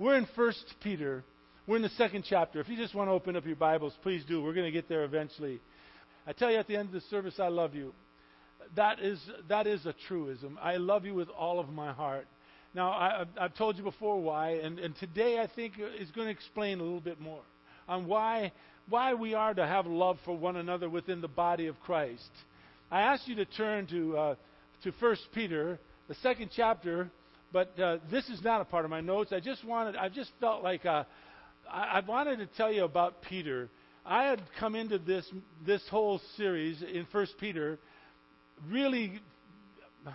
We're in First Peter. We're in the second chapter. If you just want to open up your Bibles, please do. We're going to get there eventually. I tell you at the end of the service, I love you. That is, that is a truism. I love you with all of my heart. Now, I, have told you before why, and, and today I think is going to explain a little bit more on why, why we are to have love for one another within the body of Christ. I ask you to turn to, uh, to 1 Peter, the second chapter, but uh, this is not a part of my notes. I just wanted, I just felt like uh, I, I wanted to tell you about Peter. I had come into this, this whole series in 1 Peter really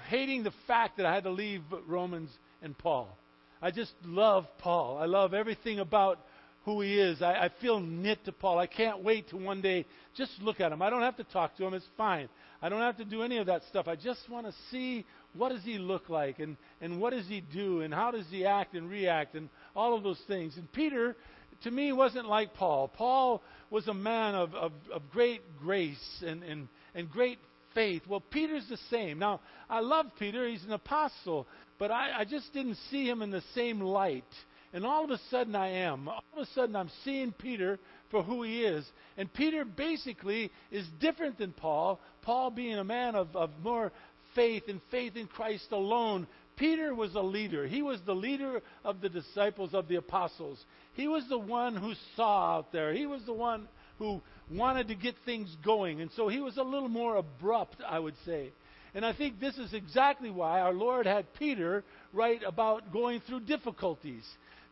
hating the fact that I had to leave Romans and Paul. I just love Paul. I love everything about who he is. I, I feel knit to Paul. I can't wait to one day just look at him. I don't have to talk to him. It's fine. I don't have to do any of that stuff. I just want to see what does he look like and, and what does he do and how does he act and react and all of those things. And Peter, to me, wasn't like Paul. Paul was a man of, of, of great grace and, and, and great faith. Well, Peter's the same. Now, I love Peter. He's an apostle. But I, I just didn't see him in the same light. And all of a sudden I am. All of a sudden I'm seeing Peter for who he is. And Peter basically is different than Paul. Paul being a man of, of more faith and faith in Christ alone. Peter was a leader. He was the leader of the disciples of the apostles. He was the one who saw out there. He was the one who wanted to get things going. And so he was a little more abrupt, I would say. And I think this is exactly why our Lord had Peter write about going through difficulties.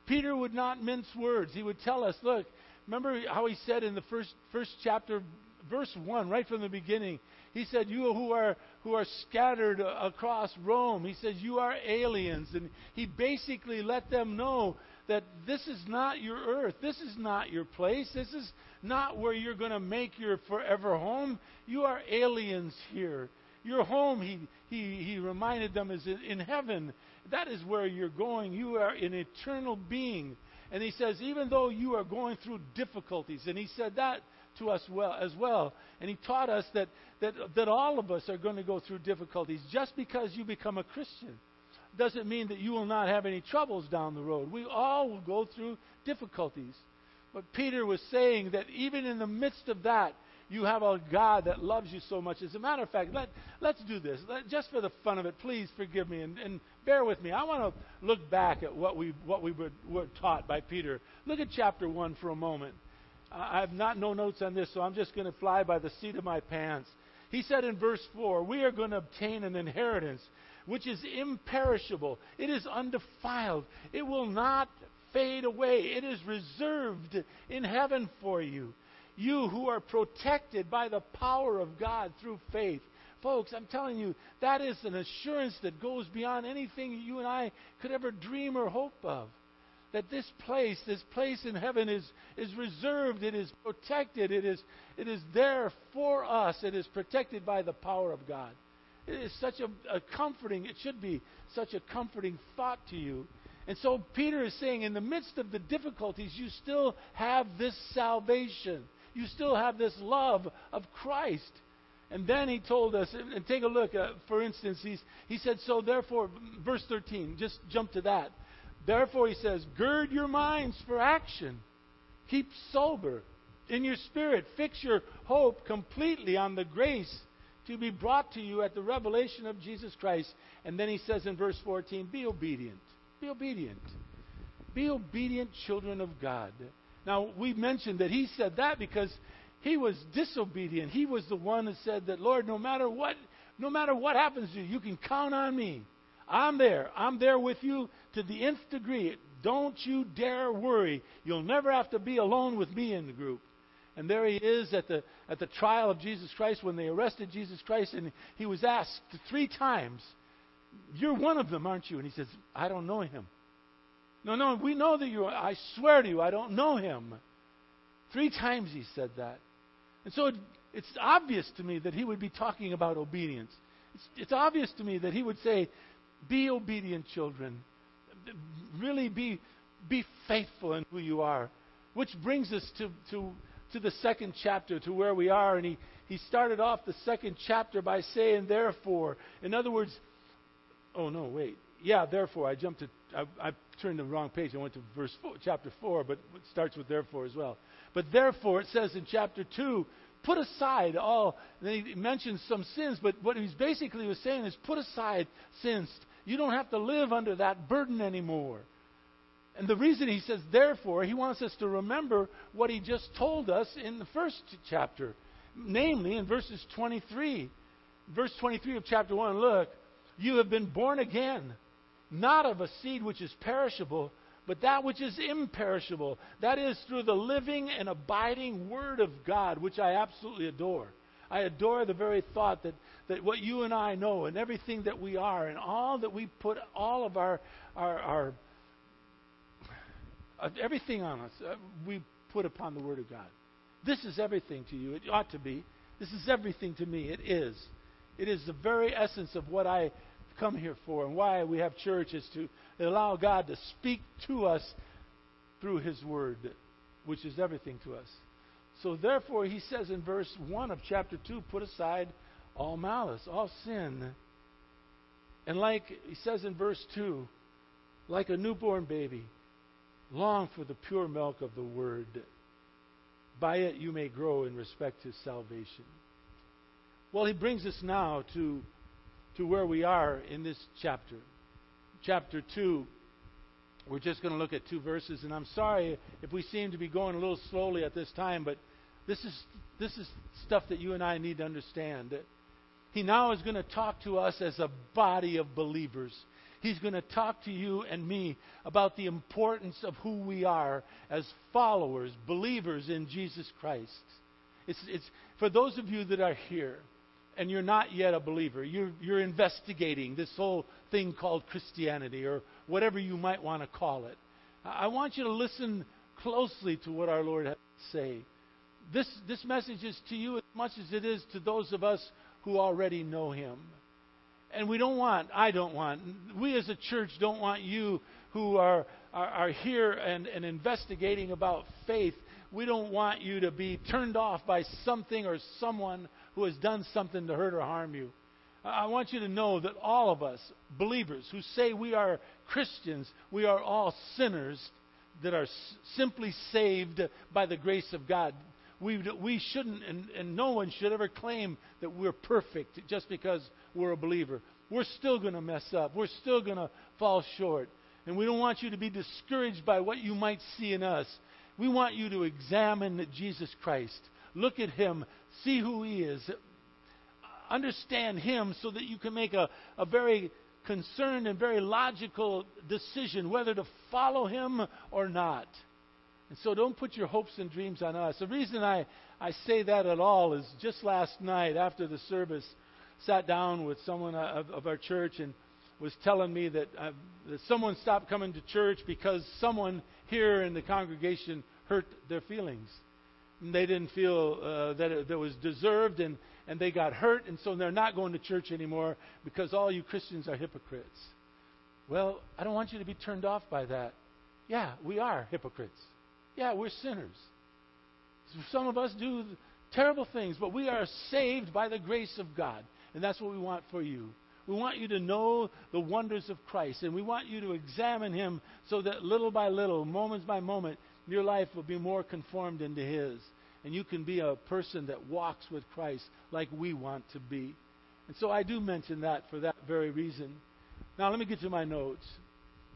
Peter would not mince words. He would tell us, look, remember how he said in the first, first chapter, verse 1, right from the beginning, he said, You who are, who are scattered across Rome, he says, You are aliens. And he basically let them know that this is not your earth. This is not your place. This is not where you're going to make your forever home. You are aliens here. Your home, he, he, he reminded them, is in heaven. That is where you're going. You are an eternal being. And he says, even though you are going through difficulties, and he said that to us well as well. And he taught us that, that, that all of us are going to go through difficulties. Just because you become a Christian doesn't mean that you will not have any troubles down the road. We all will go through difficulties. But Peter was saying that even in the midst of that, you have a God that loves you so much. As a matter of fact, let, let's do this. Let, just for the fun of it, please forgive me and, and bear with me. I want to look back at what we, what we were, were taught by Peter. Look at chapter 1 for a moment. I have not no notes on this, so I'm just going to fly by the seat of my pants. He said in verse 4, We are going to obtain an inheritance which is imperishable, it is undefiled, it will not fade away, it is reserved in heaven for you. You who are protected by the power of God through faith. Folks, I'm telling you, that is an assurance that goes beyond anything you and I could ever dream or hope of. That this place, this place in heaven is, is reserved, it is protected, it is, it is there for us, it is protected by the power of God. It is such a, a comforting, it should be such a comforting thought to you. And so Peter is saying, in the midst of the difficulties, you still have this salvation you still have this love of Christ. And then he told us, and take a look, uh, for instance, he's, he said, So therefore, verse 13, just jump to that. Therefore, he says, Gird your minds for action. Keep sober. In your spirit, fix your hope completely on the grace to be brought to you at the revelation of Jesus Christ. And then he says in verse 14, Be obedient. Be obedient. Be obedient children of God. Now, we mentioned that he said that because he was disobedient. He was the one that said that, Lord, no matter what, no matter what happens to you, you can count on me. I'm there. I'm there with you to the nth degree. Don't you dare worry. You'll never have to be alone with me in the group. And there he is at the, at the trial of Jesus Christ when they arrested Jesus Christ, and he was asked three times, You're one of them, aren't you? And he says, I don't know him. No, no, we know that you are. I swear to you, I don't know him. Three times he said that. And so it, it's obvious to me that he would be talking about obedience. It's, it's obvious to me that he would say, Be obedient, children. Really be, be faithful in who you are. Which brings us to, to, to the second chapter, to where we are. And he, he started off the second chapter by saying, Therefore. In other words, oh no, wait. Yeah, therefore, I jumped to I, I turned the wrong page. I went to verse four, chapter 4, but it starts with therefore as well. But therefore, it says in chapter 2, put aside all. Then he mentions some sins, but what he's basically was saying is put aside sins. You don't have to live under that burden anymore. And the reason he says therefore, he wants us to remember what he just told us in the first chapter, namely in verses 23. Verse 23 of chapter 1 look, you have been born again, not of a seed which is perishable, but that which is imperishable. That is through the living and abiding Word of God, which I absolutely adore. I adore the very thought that, that what you and I know and everything that we are and all that we put all of our, our, our uh, everything on us, uh, we put upon the Word of God. This is everything to you. It ought to be. This is everything to me. It is. It is the very essence of what I come here for and why we have church is to allow God to speak to us through His Word, which is everything to us. So, therefore, he says in verse 1 of chapter 2 put aside all malice, all sin. And like he says in verse 2, like a newborn baby, long for the pure milk of the Word. By it you may grow in respect to salvation. Well, he brings us now to, to where we are in this chapter. Chapter 2. We're just going to look at two verses, and I'm sorry if we seem to be going a little slowly at this time, but this is, this is stuff that you and I need to understand. He now is going to talk to us as a body of believers. He's going to talk to you and me about the importance of who we are as followers, believers in Jesus Christ. It's, it's for those of you that are here and you're not yet a believer, you're, you're investigating this whole thing called Christianity or whatever you might want to call it. I want you to listen closely to what our Lord has to say. This, this message is to you as much as it is to those of us who already know Him. And we don't want, I don't want, we as a church don't want you who are, are, are here and, and investigating about faith, we don't want you to be turned off by something or someone who has done something to hurt or harm you. I want you to know that all of us, believers who say we are Christians, we are all sinners that are simply saved by the grace of God. We, we shouldn't, and, and no one should ever claim that we're perfect just because we're a believer. We're still going to mess up. We're still going to fall short. And we don't want you to be discouraged by what you might see in us. We want you to examine Jesus Christ. Look at Him. See who He is. Understand Him so that you can make a, a very concerned and very logical decision whether to follow Him or not. And so don't put your hopes and dreams on us. The reason I, I say that at all is just last night after the service, sat down with someone of, of our church and was telling me that, uh, that someone stopped coming to church because someone here in the congregation hurt their feelings. And they didn't feel uh, that it that was deserved, and, and they got hurt, and so they're not going to church anymore because all you Christians are hypocrites. Well, I don't want you to be turned off by that. Yeah, we are hypocrites. Yeah, we're sinners. Some of us do terrible things, but we are saved by the grace of God. And that's what we want for you. We want you to know the wonders of Christ, and we want you to examine Him so that little by little, moments by moment, your life will be more conformed into His. And you can be a person that walks with Christ like we want to be. And so I do mention that for that very reason. Now, let me get to my notes.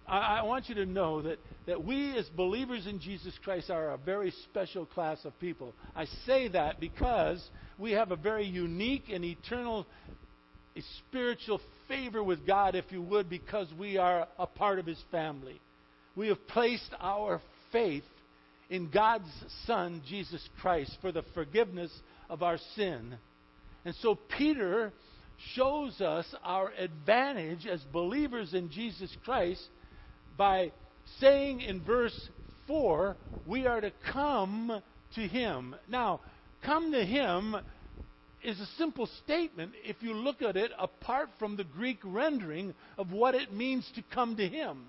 I, I want you to know that, that we, as believers in Jesus Christ, are a very special class of people. I say that because we have a very unique and eternal spiritual favor with God, if you would, because we are a part of His family. We have placed our faith in God's Son, Jesus Christ, for the forgiveness of our sin. And so Peter shows us our advantage as believers in Jesus Christ by saying in verse 4, we are to come to Him. Now, come to Him is a simple statement if you look at it apart from the Greek rendering of what it means to come to Him.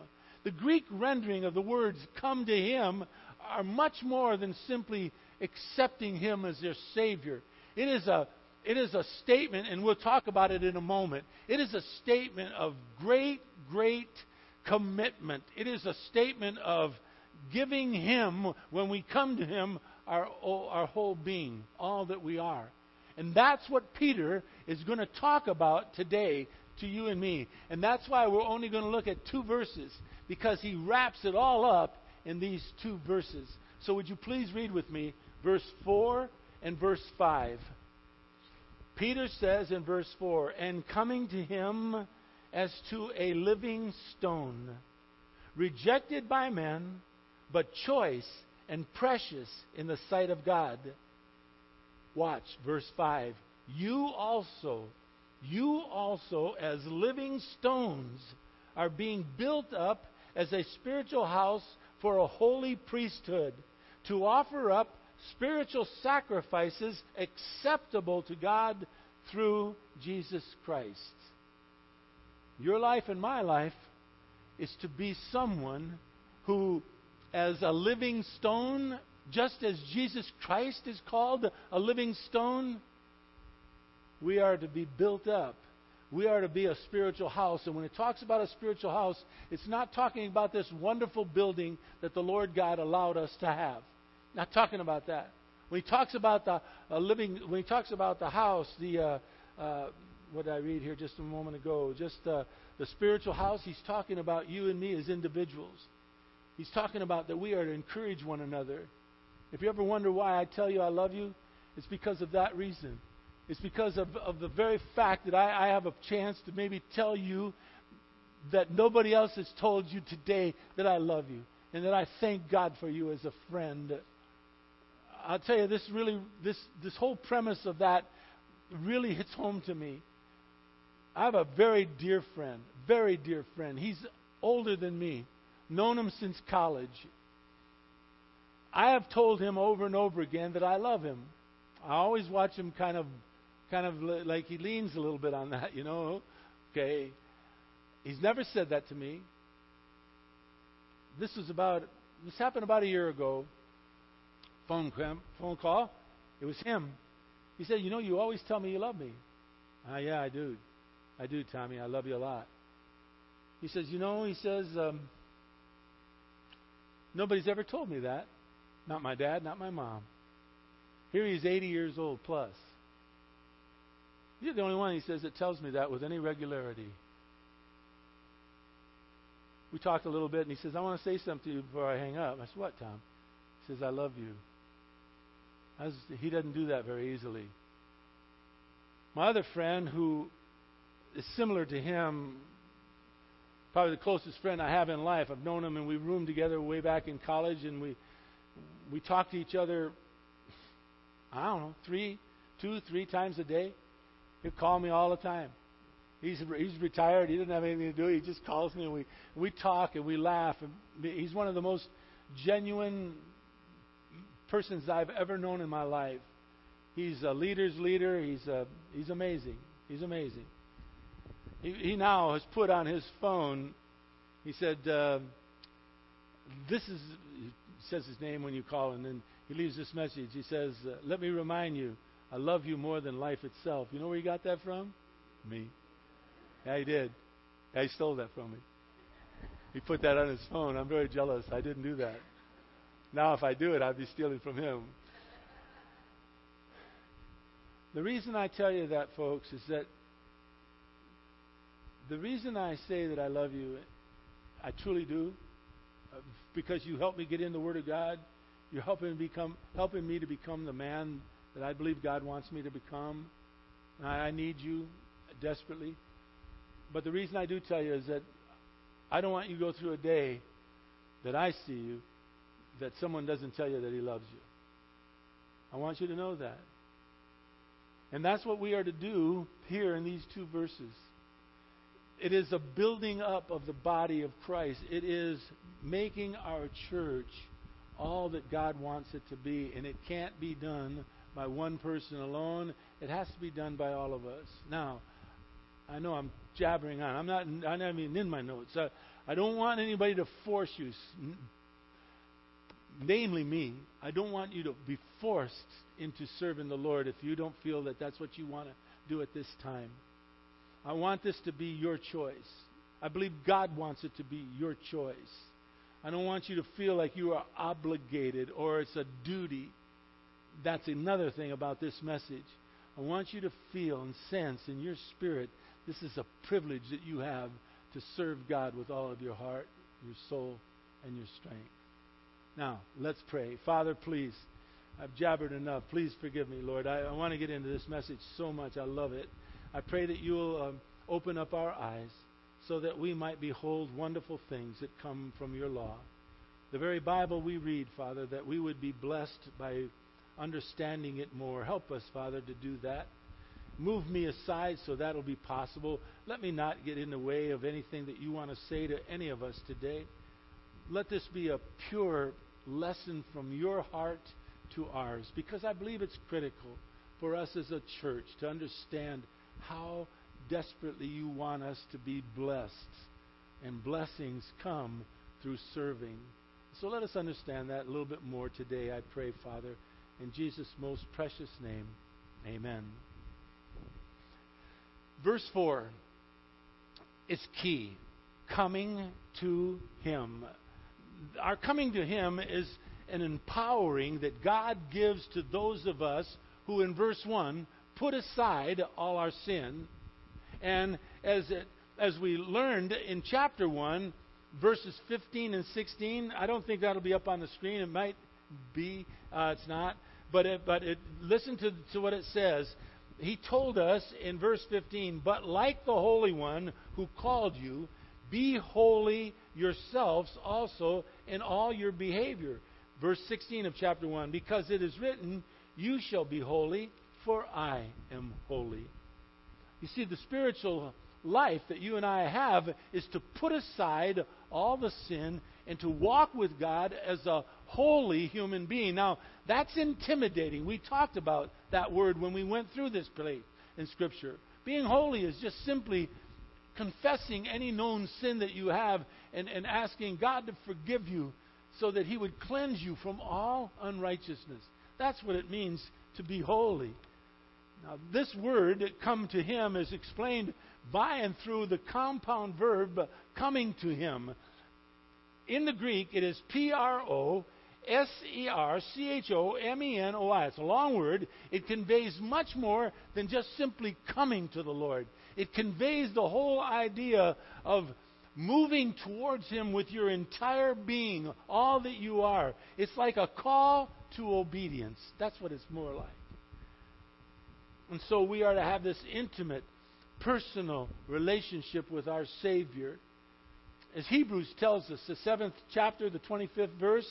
The Greek rendering of the words come to Him are much more than simply accepting Him as their Savior. It is a it is a statement, and we'll talk about it in a moment. It is a statement of great, great commitment. It is a statement of giving Him, when we come to Him, our, our whole being, all that we are. And that's what Peter is going to talk about today to you and me. And that's why we're only going to look at two verses, because he wraps it all up in these two verses. So would you please read with me verse 4 and verse 5? Peter says in verse 4 And coming to him as to a living stone, rejected by men, but choice and precious in the sight of God. Watch, verse 5. You also, you also, as living stones, are being built up as a spiritual house for a holy priesthood to offer up spiritual sacrifices acceptable to God through Jesus Christ. Your life and my life is to be someone who, as a living stone, just as Jesus Christ is called a living stone, we are to be built up. We are to be a spiritual house. And when it talks about a spiritual house, it's not talking about this wonderful building that the Lord God allowed us to have. Not talking about that. When he talks about the uh, living, when he talks about the house, the uh, uh, what did I read here just a moment ago? Just uh, the spiritual house. He's talking about you and me as individuals. He's talking about that we are to encourage one another. If you ever wonder why I tell you I love you, it's because of that reason. It's because of, of the very fact that I, I have a chance to maybe tell you that nobody else has told you today that I love you and that I thank God for you as a friend. I'll tell you, this really, this, this whole premise of that really hits home to me. I have a very dear friend, very dear friend. He's older than me, known him since college. I have told him over and over again that I love him. I always watch him kind of, kind of like he leans a little bit on that, you know. Okay, he's never said that to me. This was about, this happened about a year ago. Phone phone call. It was him. He said, "You know, you always tell me you love me." Ah, yeah, I do. I do, Tommy. I love you a lot. He says, "You know," he says, um, "Nobody's ever told me that." Not my dad, not my mom. Here he is 80 years old plus. You're the only one, he says, that tells me that with any regularity. We talked a little bit, and he says, I want to say something to you before I hang up. I said, What, Tom? He says, I love you. Was, he doesn't do that very easily. My other friend, who is similar to him, probably the closest friend I have in life, I've known him, and we roomed together way back in college, and we we talk to each other, I don't know, three, two, three times a day. He'll call me all the time. He's he's retired. He doesn't have anything to do. He just calls me and we we talk and we laugh. And he's one of the most genuine persons I've ever known in my life. He's a leader's leader. He's a, he's amazing. He's amazing. He, he now has put on his phone. He said, uh, "This is he says his name when you call, and then he leaves this message. He says, uh, Let me remind you, I love you more than life itself. You know where he got that from? Me. Yeah, he did. Yeah, he stole that from me. He put that on his phone. I'm very jealous. I didn't do that. Now, if I do it, I'd be stealing from him. The reason I tell you that, folks, is that the reason I say that I love you, I truly do, uh, because you helped me get in the Word of God. You're helping become helping me to become the man that I believe God wants me to become. and I need you desperately. But the reason I do tell you is that I don't want you to go through a day that I see you that someone doesn't tell you that he loves you. I want you to know that. And that's what we are to do here in these two verses. It is a building up of the body of Christ. It is making our church all that God wants it to be. And it can't be done by one person alone. It has to be done by all of us. Now, I know I'm jabbering on. I'm not. I'm not even in my notes. I, I don't want anybody to force you. Namely, me. I don't want you to be forced into serving the Lord if you don't feel that that's what you want to do at this time. I want this to be your choice. I believe God wants it to be your choice. I don't want you to feel like you are obligated or it's a duty. That's another thing about this message. I want you to feel and sense in your spirit this is a privilege that you have to serve God with all of your heart, your soul, and your strength. Now, let's pray. Father, please, I've jabbered enough. Please forgive me, Lord. I, I want to get into this message so much. I love it. I pray that you'll um, open up our eyes so that we might behold wonderful things that come from your law. The very Bible we read, Father, that we would be blessed by understanding it more. Help us, Father, to do that. Move me aside so that'll be possible. Let me not get in the way of anything that you want to say to any of us today. Let this be a pure lesson from your heart to ours because I believe it's critical for us as a church to understand how desperately you want us to be blessed. And blessings come through serving. So let us understand that a little bit more today, I pray, Father. In Jesus' most precious name, amen. Verse 4 is key. Coming to Him. Our coming to Him is an empowering that God gives to those of us who, in verse 1, put aside all our sin and as, it, as we learned in chapter 1, verses 15 and 16, I don't think that'll be up on the screen. It might be, uh, it's not. But, it, but it, listen to, to what it says. He told us in verse 15, But like the Holy One who called you, be holy yourselves also in all your behavior. Verse 16 of chapter 1, Because it is written, You shall be holy, for I am holy. You see, the spiritual life that you and I have is to put aside all the sin and to walk with God as a holy human being. Now, that's intimidating. We talked about that word when we went through this place in Scripture. Being holy is just simply confessing any known sin that you have and, and asking God to forgive you so that He would cleanse you from all unrighteousness. That's what it means to be holy. Now, this word, come to him, is explained by and through the compound verb coming to him. In the Greek, it is P R O S E R C H O M E N O I. It's a long word. It conveys much more than just simply coming to the Lord. It conveys the whole idea of moving towards Him with your entire being, all that you are. It's like a call to obedience. That's what it's more like. And so we are to have this intimate, personal relationship with our Savior. As Hebrews tells us, the seventh chapter, the 25th verse,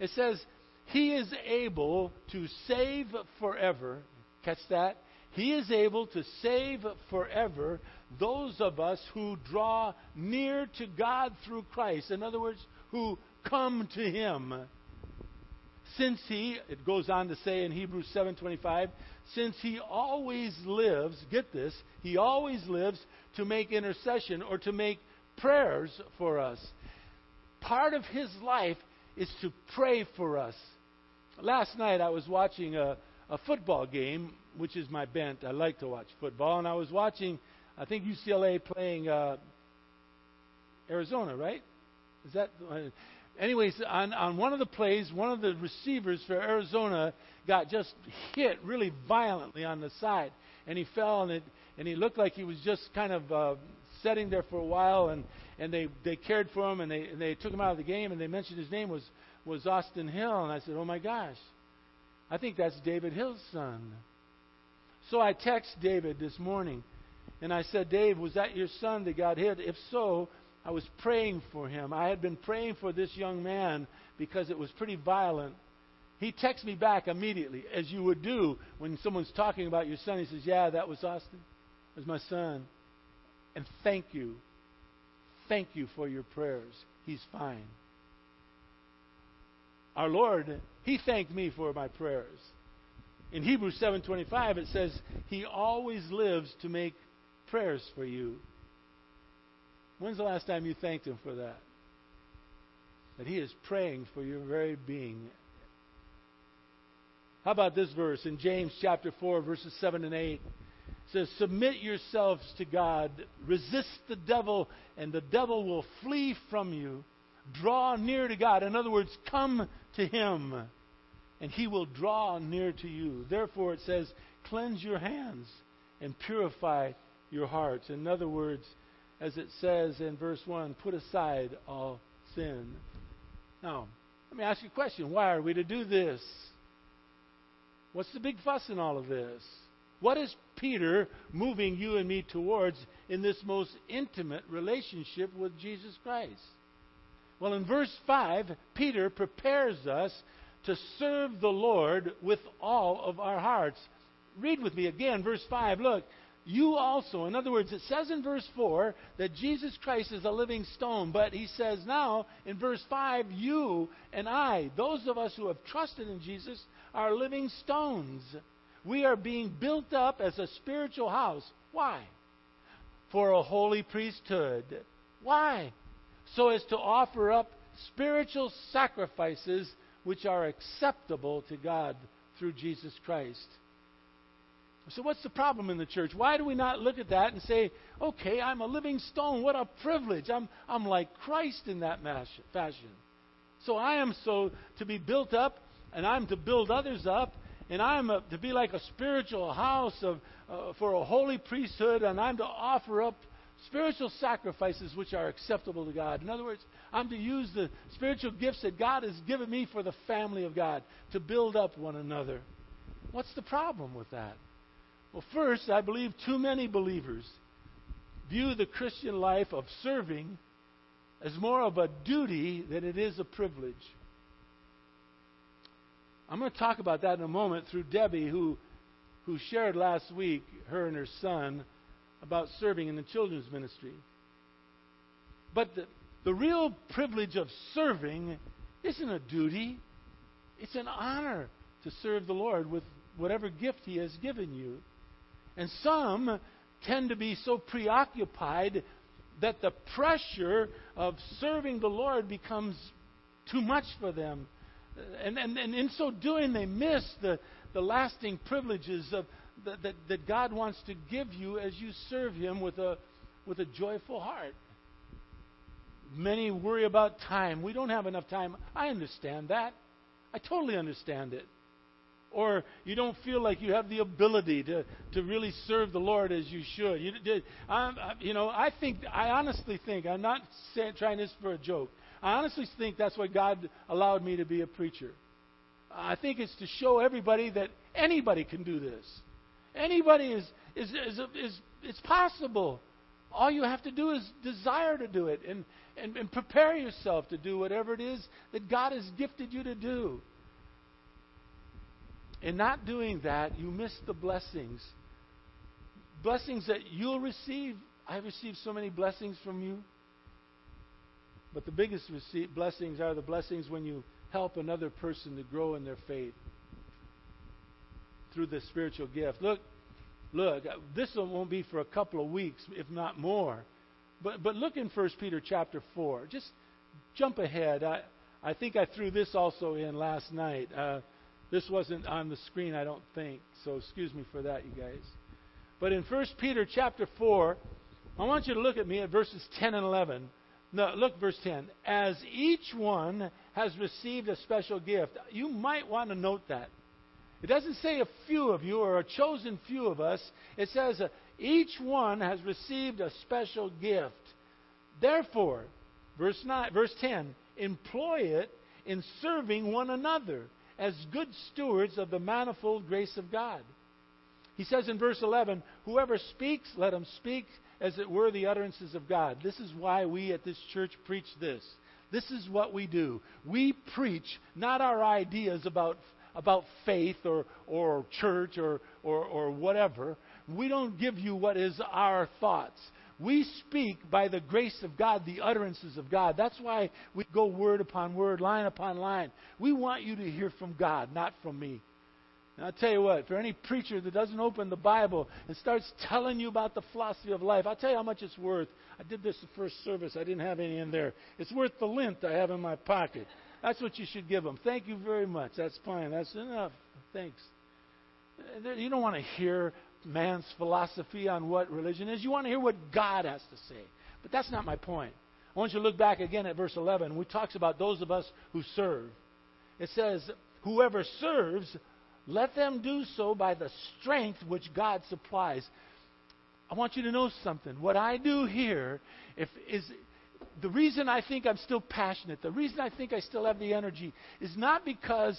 it says, He is able to save forever. Catch that? He is able to save forever those of us who draw near to God through Christ. In other words, who come to Him. Since He, it goes on to say in Hebrews 7:25, since he always lives, get this, he always lives to make intercession or to make prayers for us. Part of his life is to pray for us. Last night I was watching a, a football game, which is my bent. I like to watch football, and I was watching, I think UCLA playing uh, Arizona, right? Is that? Anyways, on, on one of the plays, one of the receivers for Arizona got just hit really violently on the side, and he fell, and it, and he looked like he was just kind of uh, sitting there for a while, and and they they cared for him, and they and they took him out of the game, and they mentioned his name was was Austin Hill, and I said, oh my gosh, I think that's David Hill's son. So I text David this morning, and I said, Dave, was that your son that got hit? If so, I was praying for him. I had been praying for this young man because it was pretty violent. He texts me back immediately, as you would do when someone's talking about your son. He says, Yeah, that was Austin. It was my son. And thank you. Thank you for your prayers. He's fine. Our Lord, He thanked me for my prayers. In Hebrews 7:25 it says, "He always lives to make prayers for you." When's the last time you thanked Him for that? That He is praying for your very being. How about this verse in James chapter 4, verses 7 and 8? It says, Submit yourselves to God, resist the devil, and the devil will flee from you. Draw near to God. In other words, come to Him, and He will draw near to you. Therefore, it says, Cleanse your hands and purify your hearts. In other words, as it says in verse 1, put aside all sin. Now, let me ask you a question. Why are we to do this? What's the big fuss in all of this? What is Peter moving you and me towards in this most intimate relationship with Jesus Christ? Well, in verse 5, Peter prepares us to serve the Lord with all of our hearts. Read with me again, verse 5. Look, you also, in other words, it says in verse 4 that Jesus Christ is a living stone, but he says now in verse 5, you and I, those of us who have trusted in Jesus, are living stones. We are being built up as a spiritual house. Why? For a holy priesthood. Why? So as to offer up spiritual sacrifices which are acceptable to God through Jesus Christ. So, what's the problem in the church? Why do we not look at that and say, okay, I'm a living stone. What a privilege. I'm, I'm like Christ in that fashion. So, I am so to be built up, and I'm to build others up, and I'm a, to be like a spiritual house of, uh, for a holy priesthood, and I'm to offer up spiritual sacrifices which are acceptable to God. In other words, I'm to use the spiritual gifts that God has given me for the family of God to build up one another. What's the problem with that? Well, first, I believe too many believers view the Christian life of serving as more of a duty than it is a privilege. I'm going to talk about that in a moment through Debbie, who, who shared last week, her and her son, about serving in the children's ministry. But the, the real privilege of serving isn't a duty, it's an honor to serve the Lord with whatever gift He has given you. And some tend to be so preoccupied that the pressure of serving the Lord becomes too much for them. And, and, and in so doing, they miss the, the lasting privileges of, that, that, that God wants to give you as you serve Him with a, with a joyful heart. Many worry about time. We don't have enough time. I understand that. I totally understand it or you don't feel like you have the ability to, to really serve the Lord as you should. You, I'm, you know, I think, I honestly think, I'm not saying, trying this for a joke. I honestly think that's why God allowed me to be a preacher. I think it's to show everybody that anybody can do this. Anybody is, is, is, is, it's possible. All you have to do is desire to do it and, and, and prepare yourself to do whatever it is that God has gifted you to do. In not doing that, you miss the blessings. Blessings that you'll receive. I've received so many blessings from you. But the biggest receive, blessings are the blessings when you help another person to grow in their faith through the spiritual gift. Look, look, this won't be for a couple of weeks, if not more. But but look in 1 Peter chapter 4. Just jump ahead. I, I think I threw this also in last night. Uh, this wasn't on the screen, I don't think. So excuse me for that, you guys. But in 1 Peter chapter 4, I want you to look at me at verses 10 and 11. No, look, verse 10. As each one has received a special gift, you might want to note that. It doesn't say a few of you or a chosen few of us. It says uh, each one has received a special gift. Therefore, verse 9, verse 10, employ it in serving one another as good stewards of the manifold grace of God. He says in verse 11, Whoever speaks, let him speak as it were the utterances of God. This is why we at this church preach this. This is what we do. We preach not our ideas about, about faith or, or church or, or, or whatever. We don't give you what is our thoughts. We speak by the grace of God, the utterances of God. That's why we go word upon word, line upon line. We want you to hear from God, not from me. And I'll tell you what, for any preacher that doesn't open the Bible and starts telling you about the philosophy of life, I'll tell you how much it's worth. I did this the first service. I didn't have any in there. It's worth the lint I have in my pocket. That's what you should give them. Thank you very much. That's fine. That's enough. Thanks. Uh, you don't want to hear man's philosophy on what religion is. You want to hear what God has to say. But that's not my point. I want you to look back again at verse 11, which talks about those of us who serve. It says, Whoever serves, let them do so by the strength which God supplies. I want you to know something. What I do here if, is the reason I think I'm still passionate, the reason I think I still have the energy, is not because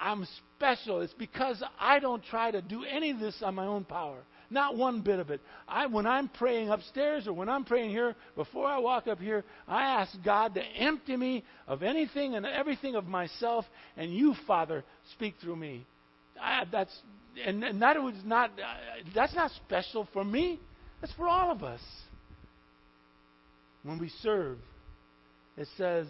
I'm special. It's because I don't try to do any of this on my own power. Not one bit of it. I, when I'm praying upstairs or when I'm praying here, before I walk up here, I ask God to empty me of anything and everything of myself, and you, Father, speak through me. I, that's and, and that was not. Uh, that's not special for me. That's for all of us. When we serve, it says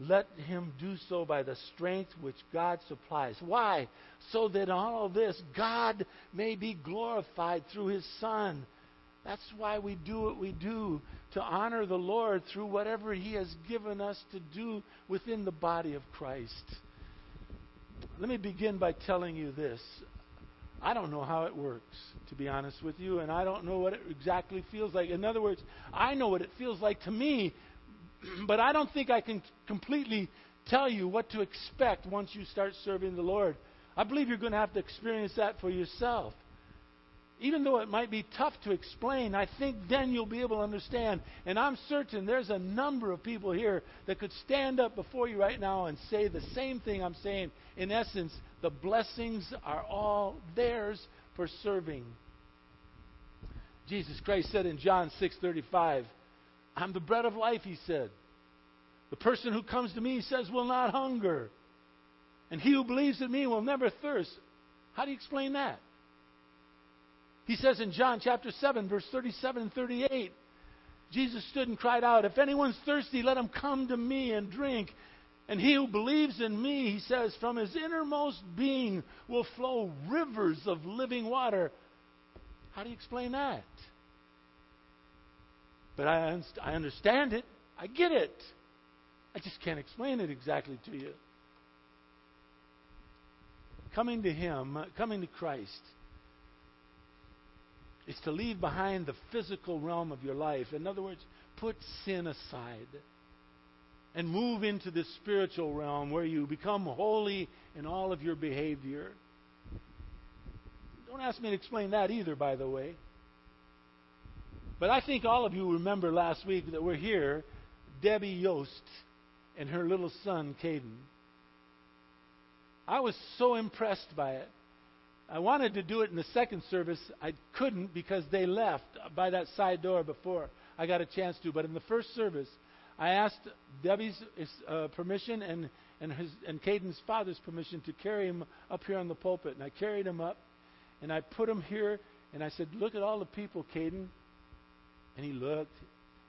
let him do so by the strength which God supplies. Why? So that all of this, God may be glorified through his Son. That's why we do what we do, to honor the Lord through whatever he has given us to do within the body of Christ. Let me begin by telling you this. I don't know how it works, to be honest with you, and I don't know what it exactly feels like. In other words, I know what it feels like to me but I don't think I can completely tell you what to expect once you start serving the Lord. I believe you're going to have to experience that for yourself. Even though it might be tough to explain, I think then you'll be able to understand. And I'm certain there's a number of people here that could stand up before you right now and say the same thing I'm saying. In essence, the blessings are all theirs for serving. Jesus Christ said in John 6:35, I'm the bread of life, he said. The person who comes to me, he says, will not hunger. And he who believes in me will never thirst. How do you explain that? He says in John chapter 7, verse 37 and 38, Jesus stood and cried out, If anyone's thirsty, let him come to me and drink. And he who believes in me, he says, from his innermost being will flow rivers of living water. How do you explain that? But I, I understand it. I get it. I just can't explain it exactly to you. Coming to Him, coming to Christ, is to leave behind the physical realm of your life. In other words, put sin aside and move into the spiritual realm where you become holy in all of your behavior. Don't ask me to explain that either, by the way. But I think all of you remember last week that we're here, Debbie Yost and her little son, Caden. I was so impressed by it. I wanted to do it in the second service. I couldn't because they left by that side door before I got a chance to. But in the first service, I asked Debbie's uh, permission and and his and Caden's father's permission to carry him up here on the pulpit. And I carried him up, and I put him here, and I said, "Look at all the people, Caden. And he looked,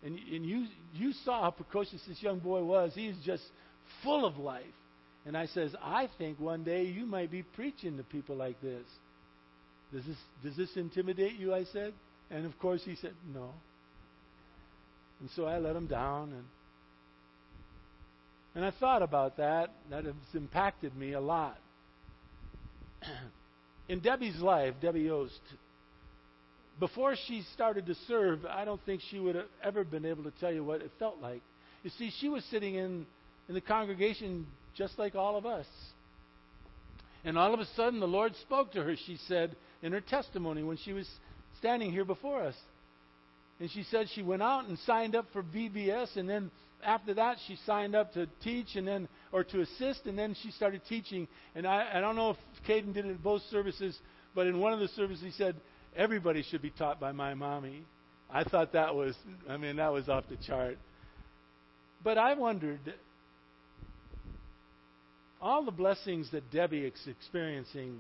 and, and you, you saw how precocious this young boy was. He's just full of life. And I says, I think one day you might be preaching to people like this. Does this, does this intimidate you? I said. And of course he said, no. And so I let him down. And, and I thought about that. That has impacted me a lot. In Debbie's life, Debbie Yost, before she started to serve, I don't think she would have ever been able to tell you what it felt like. You see, she was sitting in, in the congregation just like all of us. And all of a sudden, the Lord spoke to her, she said, in her testimony when she was standing here before us. And she said she went out and signed up for VBS, and then after that, she signed up to teach and then, or to assist, and then she started teaching. And I, I don't know if Caden did it in both services, but in one of the services, he said, everybody should be taught by my mommy. I thought that was, I mean, that was off the chart. But I wondered, all the blessings that Debbie is experiencing,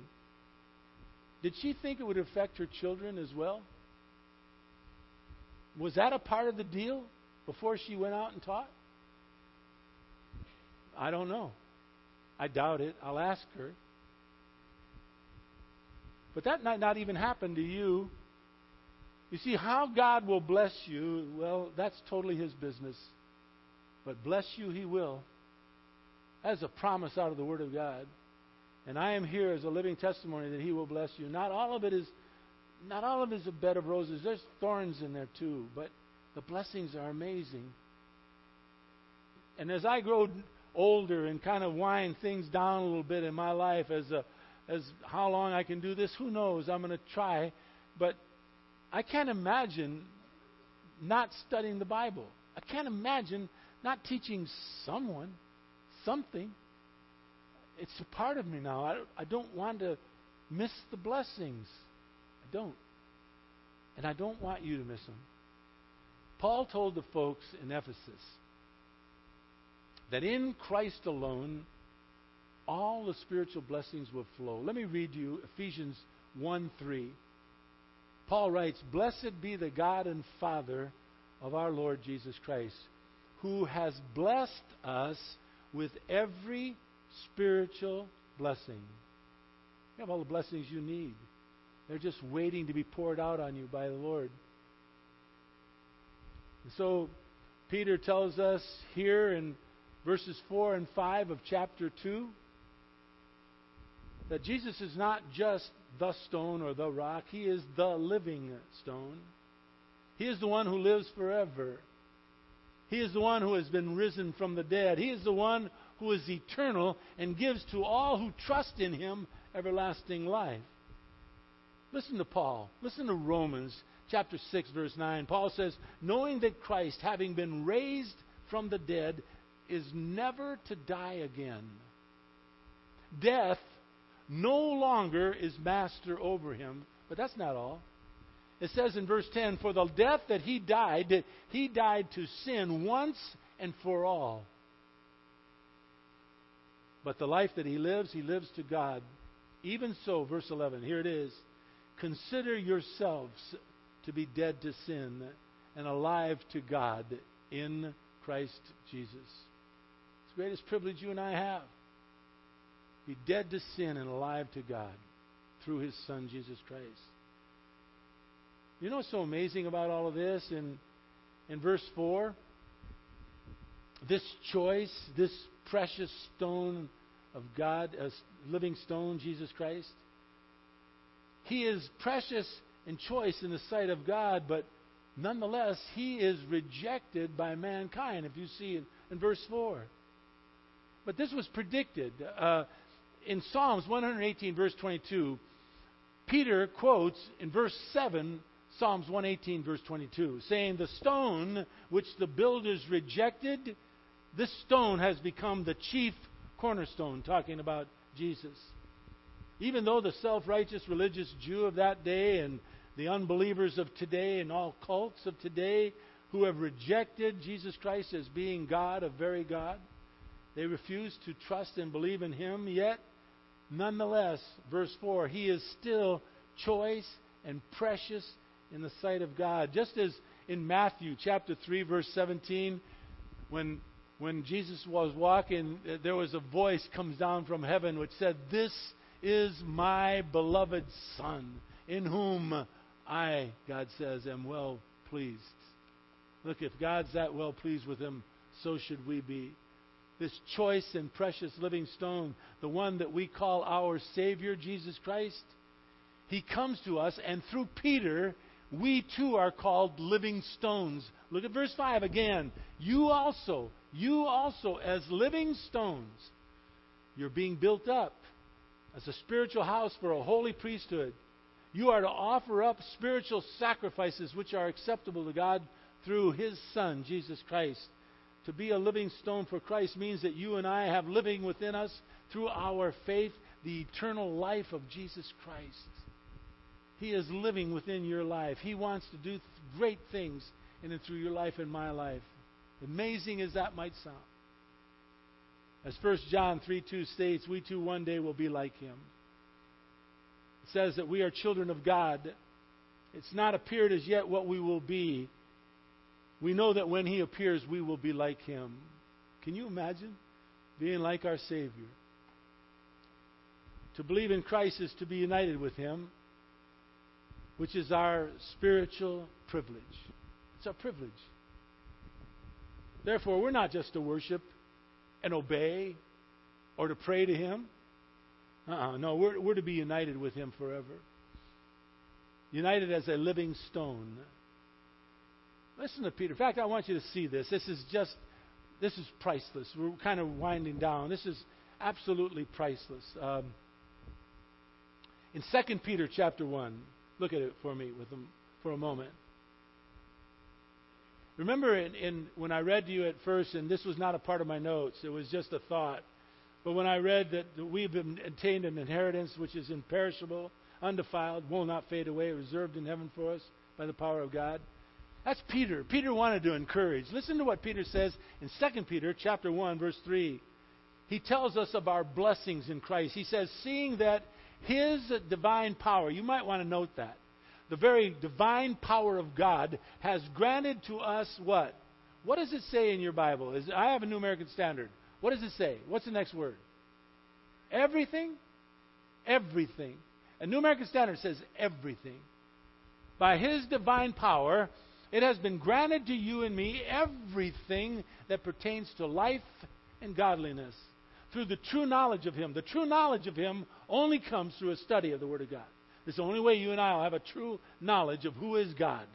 did she think it would affect her children as well? Was that a part of the deal before she went out and taught? I don't know. I doubt it. I'll ask her. But that might not even happen to you. You see, how God will bless you, well, that's totally His business. But bless you, He will. That's a promise out of the Word of God. And I am here as a living testimony that He will bless you. Not all of it is not all of it is a bed of roses. There's thorns in there too, but the blessings are amazing. And as I grow older and kind of wind things down a little bit in my life as a, as how long I can do this, who knows? I'm going to try, but I can't imagine not studying the Bible. I can't imagine not teaching someone something. It's a part of me now. I, I don't want to miss the blessings. I don't. And I don't want you to miss them. Paul told the folks in Ephesus that in Christ alone, all the spiritual blessings will flow. Let me read you Ephesians 1 3. Paul writes, Blessed be the God and Father of our Lord Jesus Christ, who has blessed us with every spiritual blessing. You have all the blessings you need. They're just waiting to be poured out on you by the Lord. And so, Peter tells us here in verses 4 and 5 of chapter 2 that Jesus is not just the stone or the rock, He is the living stone. He is the one who lives forever. He is the one who has been risen from the dead. He is the one who is eternal and gives to all who trust in Him everlasting life. Listen to Paul. Listen to Romans chapter 6, verse 9. Paul says, Knowing that Christ, having been raised from the dead, is never to die again. Death no longer is master over him. But that's not all. It says in verse 10 For the death that he died, he died to sin once and for all. But the life that he lives, he lives to God. Even so, verse 11, here it is Consider yourselves to be dead to sin and alive to God in Christ Jesus. It's the greatest privilege you and I have. Be dead to sin and alive to God through his Son, Jesus Christ. You know what's so amazing about all of this? In, in verse 4, this choice, this precious stone of God, a living stone, Jesus Christ, he is precious and choice in the sight of God, but nonetheless, he is rejected by mankind, if you see in, in verse 4. But this was predicted. Uh, in Psalms 118, verse 22, Peter quotes in verse 7 Psalms 118, verse 22, saying, The stone which the builders rejected, this stone has become the chief cornerstone, talking about Jesus. Even though the self righteous religious Jew of that day and the unbelievers of today and all cults of today who have rejected Jesus Christ as being God, a very God, they refuse to trust and believe in Him, yet, nonetheless, verse 4, He is still choice and precious in the sight of God. Just as in Matthew chapter 3, verse 17, when, when Jesus was walking, there was a voice comes down from heaven which said, This is my beloved Son, in whom I, God says, am well pleased. Look, if God's that well pleased with him, so should we be. This choice and precious living stone, the one that we call our Savior, Jesus Christ, he comes to us, and through Peter, we too are called living stones. Look at verse 5 again. You also, you also, as living stones, you're being built up as a spiritual house for a holy priesthood. You are to offer up spiritual sacrifices which are acceptable to God through His Son, Jesus Christ. To be a living stone for Christ means that you and I have living within us through our faith the eternal life of Jesus Christ. He is living within your life. He wants to do great things in and through your life and my life. Amazing as that might sound. As 1 John 3 2 states, we too one day will be like him. It says that we are children of God. It's not appeared as yet what we will be. We know that when he appears, we will be like him. Can you imagine being like our Savior? To believe in Christ is to be united with him which is our spiritual privilege. It's our privilege. Therefore, we're not just to worship and obey or to pray to Him. Uh-uh, no, we're, we're to be united with Him forever. united as a living stone. Listen to Peter. In fact, I want you to see this. This is just, this is priceless. We're kind of winding down. This is absolutely priceless. Um, in 2 Peter chapter 1, look at it for me with them for a moment. Remember in, in, when I read to you at first, and this was not a part of my notes, it was just a thought. But when I read that we've obtained an inheritance which is imperishable, undefiled, will not fade away, reserved in heaven for us by the power of God. That's Peter. Peter wanted to encourage. Listen to what Peter says in 2 Peter chapter 1 verse 3. He tells us of our blessings in Christ. He says, "Seeing that his divine power, you might want to note that. The very divine power of God has granted to us what? What does it say in your Bible? Is, I have a New American Standard. What does it say? What's the next word? Everything? Everything. A New American Standard says everything. By His divine power, it has been granted to you and me everything that pertains to life and godliness through the true knowledge of Him. The true knowledge of Him only comes through a study of the Word of God. It's the only way you and I will have a true knowledge of who is God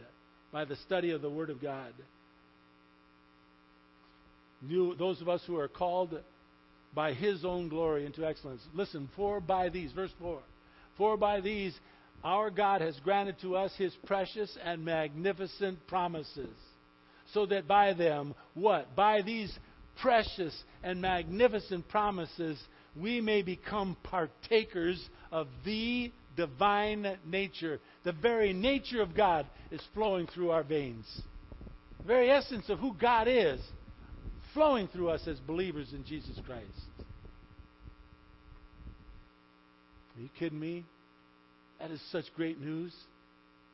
by the study of the Word of God. You, those of us who are called by His own glory into excellence. Listen, for by these, verse 4, for by these our God has granted to us His precious and magnificent promises, so that by them, what? By these precious and magnificent promises, we may become partakers of the divine nature. The very nature of God is flowing through our veins. The very essence of who God is flowing through us as believers in Jesus Christ. Are you kidding me? That is such great news.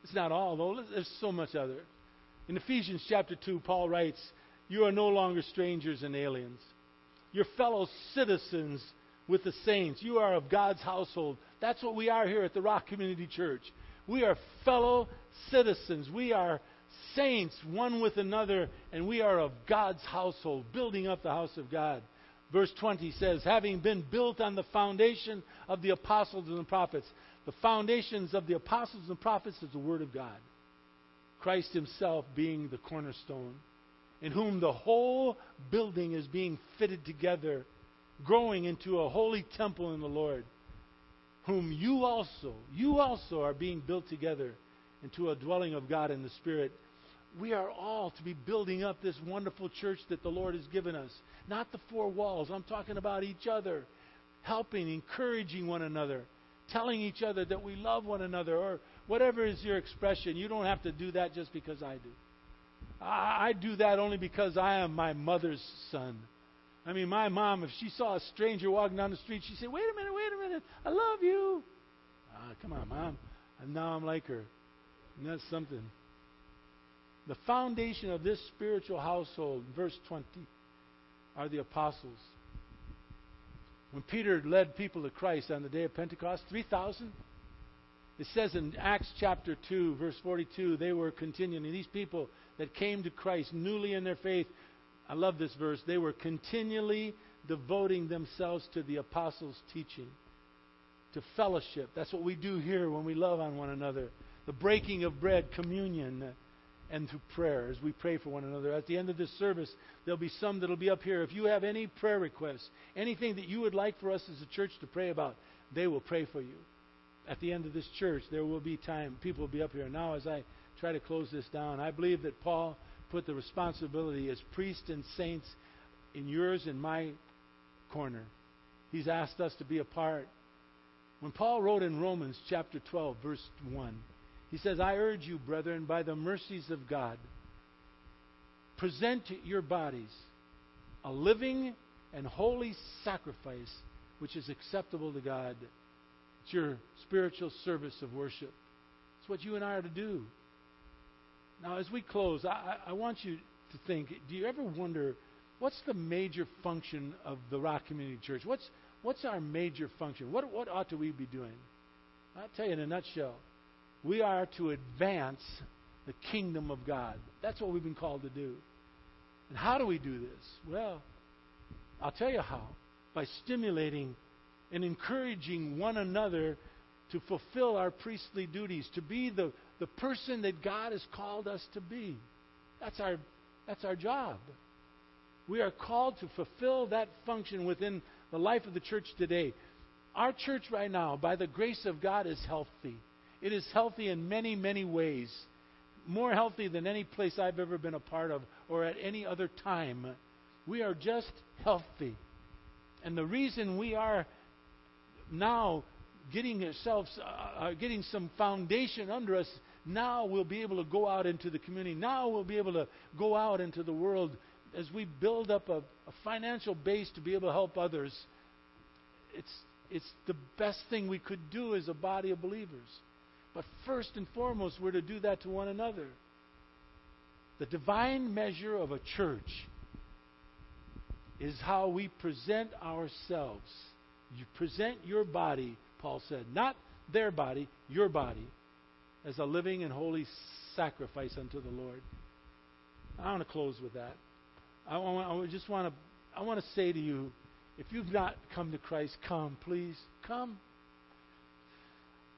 It's not all, though. There's so much other. In Ephesians chapter 2, Paul writes, You are no longer strangers and aliens. You're fellow citizens with the saints. You are of God's household. That's what we are here at the Rock Community Church. We are fellow citizens. We are saints one with another, and we are of God's household, building up the house of God. Verse 20 says, having been built on the foundation of the apostles and the prophets. The foundations of the apostles and prophets is the Word of God. Christ Himself being the cornerstone, in whom the whole building is being fitted together, growing into a holy temple in the Lord, whom you also, you also are being built together into a dwelling of God in the Spirit we are all to be building up this wonderful church that the Lord has given us. Not the four walls. I'm talking about each other, helping, encouraging one another, telling each other that we love one another, or whatever is your expression. You don't have to do that just because I do. I, I do that only because I am my mother's son. I mean, my mom, if she saw a stranger walking down the street, she'd say, Wait a minute, wait a minute, I love you. Ah, come on, mom. And now I'm like her. And that's something. The foundation of this spiritual household, verse 20, are the apostles. When Peter led people to Christ on the day of Pentecost, 3,000, it says in Acts chapter 2, verse 42, they were continuing. These people that came to Christ newly in their faith, I love this verse, they were continually devoting themselves to the apostles' teaching, to fellowship. That's what we do here when we love on one another. The breaking of bread, communion and through prayer as we pray for one another. At the end of this service, there'll be some that'll be up here. If you have any prayer requests, anything that you would like for us as a church to pray about, they will pray for you. At the end of this church, there will be time. People will be up here. Now, as I try to close this down, I believe that Paul put the responsibility as priest and saints in yours and my corner. He's asked us to be a part. When Paul wrote in Romans chapter 12, verse 1, he says, I urge you, brethren, by the mercies of God, present your bodies a living and holy sacrifice which is acceptable to God. It's your spiritual service of worship. It's what you and I are to do. Now, as we close, I, I want you to think do you ever wonder what's the major function of the Rock Community Church? What's, what's our major function? What, what ought to we be doing? I'll tell you in a nutshell. We are to advance the kingdom of God. That's what we've been called to do. And how do we do this? Well, I'll tell you how. By stimulating and encouraging one another to fulfill our priestly duties, to be the, the person that God has called us to be. That's our, that's our job. We are called to fulfill that function within the life of the church today. Our church right now, by the grace of God, is healthy. It is healthy in many, many ways. More healthy than any place I've ever been a part of or at any other time. We are just healthy. And the reason we are now getting ourselves, uh, uh, getting some foundation under us, now we'll be able to go out into the community. Now we'll be able to go out into the world as we build up a, a financial base to be able to help others. It's, it's the best thing we could do as a body of believers. But first and foremost, we're to do that to one another. The divine measure of a church is how we present ourselves. You present your body, Paul said, not their body, your body, as a living and holy sacrifice unto the Lord. I want to close with that. I, want, I just want to I want to say to you, if you've not come to Christ, come, please, come.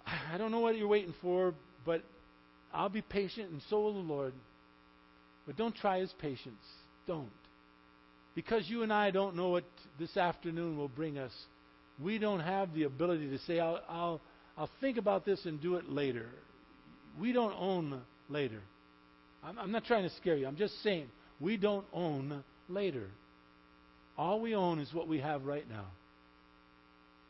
I don't know what you're waiting for, but I'll be patient, and so will the Lord. But don't try his patience. Don't. Because you and I don't know what this afternoon will bring us, we don't have the ability to say, I'll, I'll, I'll think about this and do it later. We don't own later. I'm, I'm not trying to scare you. I'm just saying, we don't own later. All we own is what we have right now.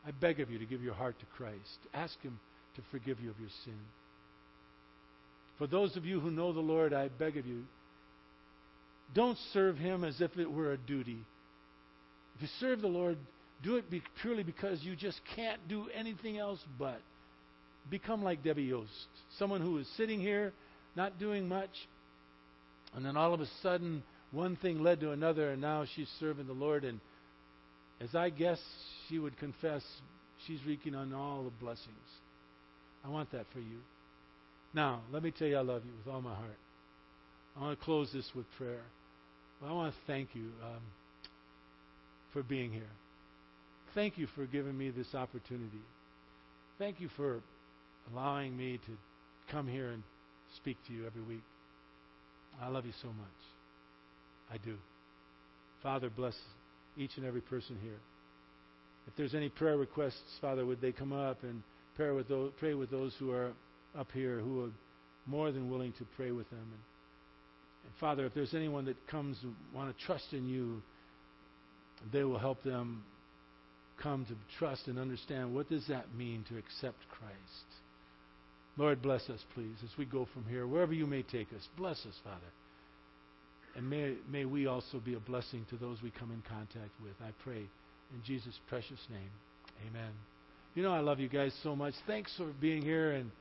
I beg of you to give your heart to Christ. Ask Him to forgive you of your sin. For those of you who know the Lord, I beg of you, don't serve Him as if it were a duty. If you serve the Lord, do it be purely because you just can't do anything else but. Become like Debbie Yost, someone who is sitting here, not doing much, and then all of a sudden, one thing led to another, and now she's serving the Lord. And as I guess she would confess, she's reeking on all the blessings. I want that for you. Now, let me tell you I love you with all my heart. I want to close this with prayer. Well, I want to thank you um, for being here. Thank you for giving me this opportunity. Thank you for allowing me to come here and speak to you every week. I love you so much. I do. Father, bless each and every person here. If there's any prayer requests, Father, would they come up and pray with those, pray with those who are up here who are more than willing to pray with them. And, and Father, if there's anyone that comes and want to trust in you, they will help them come to trust and understand what does that mean to accept Christ. Lord, bless us, please, as we go from here, wherever you may take us. Bless us, Father. And may, may we also be a blessing to those we come in contact with. I pray in Jesus' precious name. Amen. You know, I love you guys so much. Thanks for being here and.